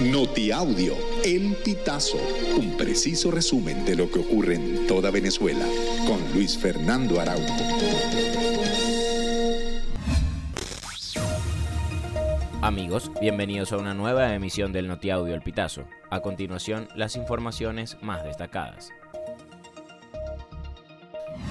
Notiaudio, El Pitazo, un preciso resumen de lo que ocurre en toda Venezuela, con Luis Fernando Araújo. Amigos, bienvenidos a una nueva emisión del Notiaudio El Pitazo. A continuación, las informaciones más destacadas.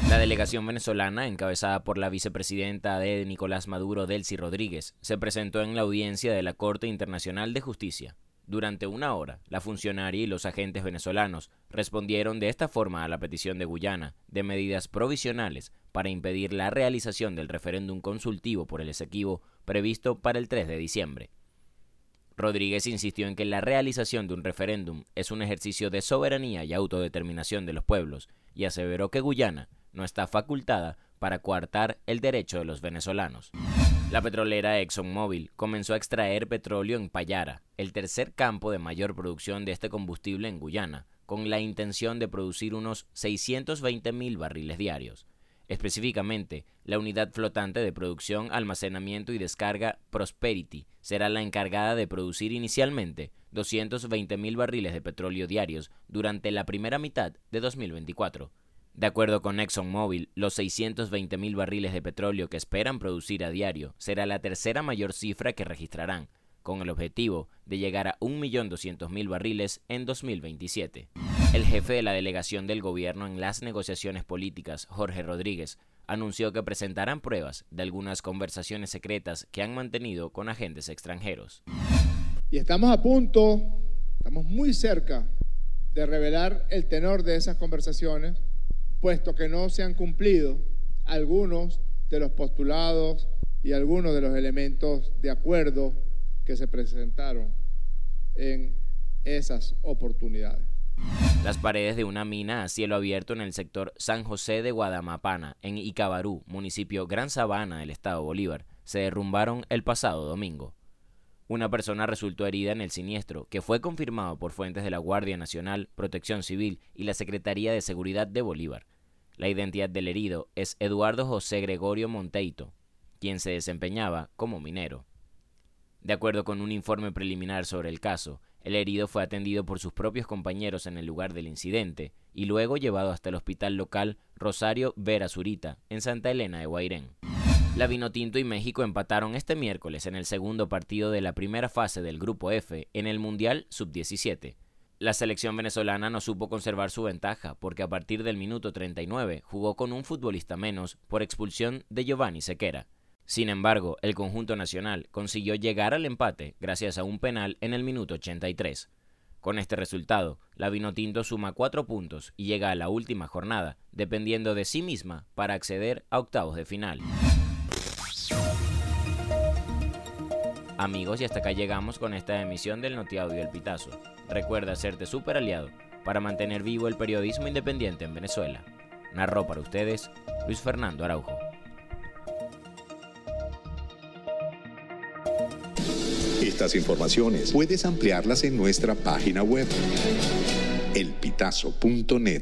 La delegación venezolana, encabezada por la vicepresidenta de Nicolás Maduro, Delcy Rodríguez, se presentó en la audiencia de la Corte Internacional de Justicia. Durante una hora, la funcionaria y los agentes venezolanos respondieron de esta forma a la petición de Guyana de medidas provisionales para impedir la realización del referéndum consultivo por el Esequibo previsto para el 3 de diciembre. Rodríguez insistió en que la realización de un referéndum es un ejercicio de soberanía y autodeterminación de los pueblos y aseveró que Guyana no está facultada para coartar el derecho de los venezolanos. La petrolera ExxonMobil comenzó a extraer petróleo en Payara, el tercer campo de mayor producción de este combustible en Guyana, con la intención de producir unos 620 mil barriles diarios. Específicamente, la unidad flotante de producción, almacenamiento y descarga Prosperity será la encargada de producir inicialmente 220 mil barriles de petróleo diarios durante la primera mitad de 2024 de acuerdo con ExxonMobil, los 620.000 barriles de petróleo que esperan producir a diario será la tercera mayor cifra que registrarán, con el objetivo de llegar a 1.200.000 barriles en 2027. El jefe de la delegación del gobierno en las negociaciones políticas, Jorge Rodríguez, anunció que presentarán pruebas de algunas conversaciones secretas que han mantenido con agentes extranjeros. Y estamos a punto, estamos muy cerca de revelar el tenor de esas conversaciones puesto que no se han cumplido algunos de los postulados y algunos de los elementos de acuerdo que se presentaron en esas oportunidades. Las paredes de una mina a cielo abierto en el sector San José de Guadamapana, en Icabarú, municipio Gran Sabana del estado Bolívar, se derrumbaron el pasado domingo. Una persona resultó herida en el siniestro, que fue confirmado por fuentes de la Guardia Nacional, Protección Civil y la Secretaría de Seguridad de Bolívar. La identidad del herido es Eduardo José Gregorio Monteito, quien se desempeñaba como minero. De acuerdo con un informe preliminar sobre el caso, el herido fue atendido por sus propios compañeros en el lugar del incidente y luego llevado hasta el hospital local Rosario Vera Zurita, en Santa Elena de Guairén. La Vinotinto y México empataron este miércoles en el segundo partido de la primera fase del Grupo F en el Mundial Sub-17. La selección venezolana no supo conservar su ventaja porque a partir del minuto 39 jugó con un futbolista menos por expulsión de Giovanni Sequera. Sin embargo, el conjunto nacional consiguió llegar al empate gracias a un penal en el minuto 83. Con este resultado, la Vinotinto suma cuatro puntos y llega a la última jornada, dependiendo de sí misma para acceder a octavos de final. Amigos, y hasta acá llegamos con esta emisión del Notiaudio El Pitazo. Recuerda hacerte super aliado para mantener vivo el periodismo independiente en Venezuela. Narró para ustedes Luis Fernando Araujo. Estas informaciones puedes ampliarlas en nuestra página web elpitazo.net.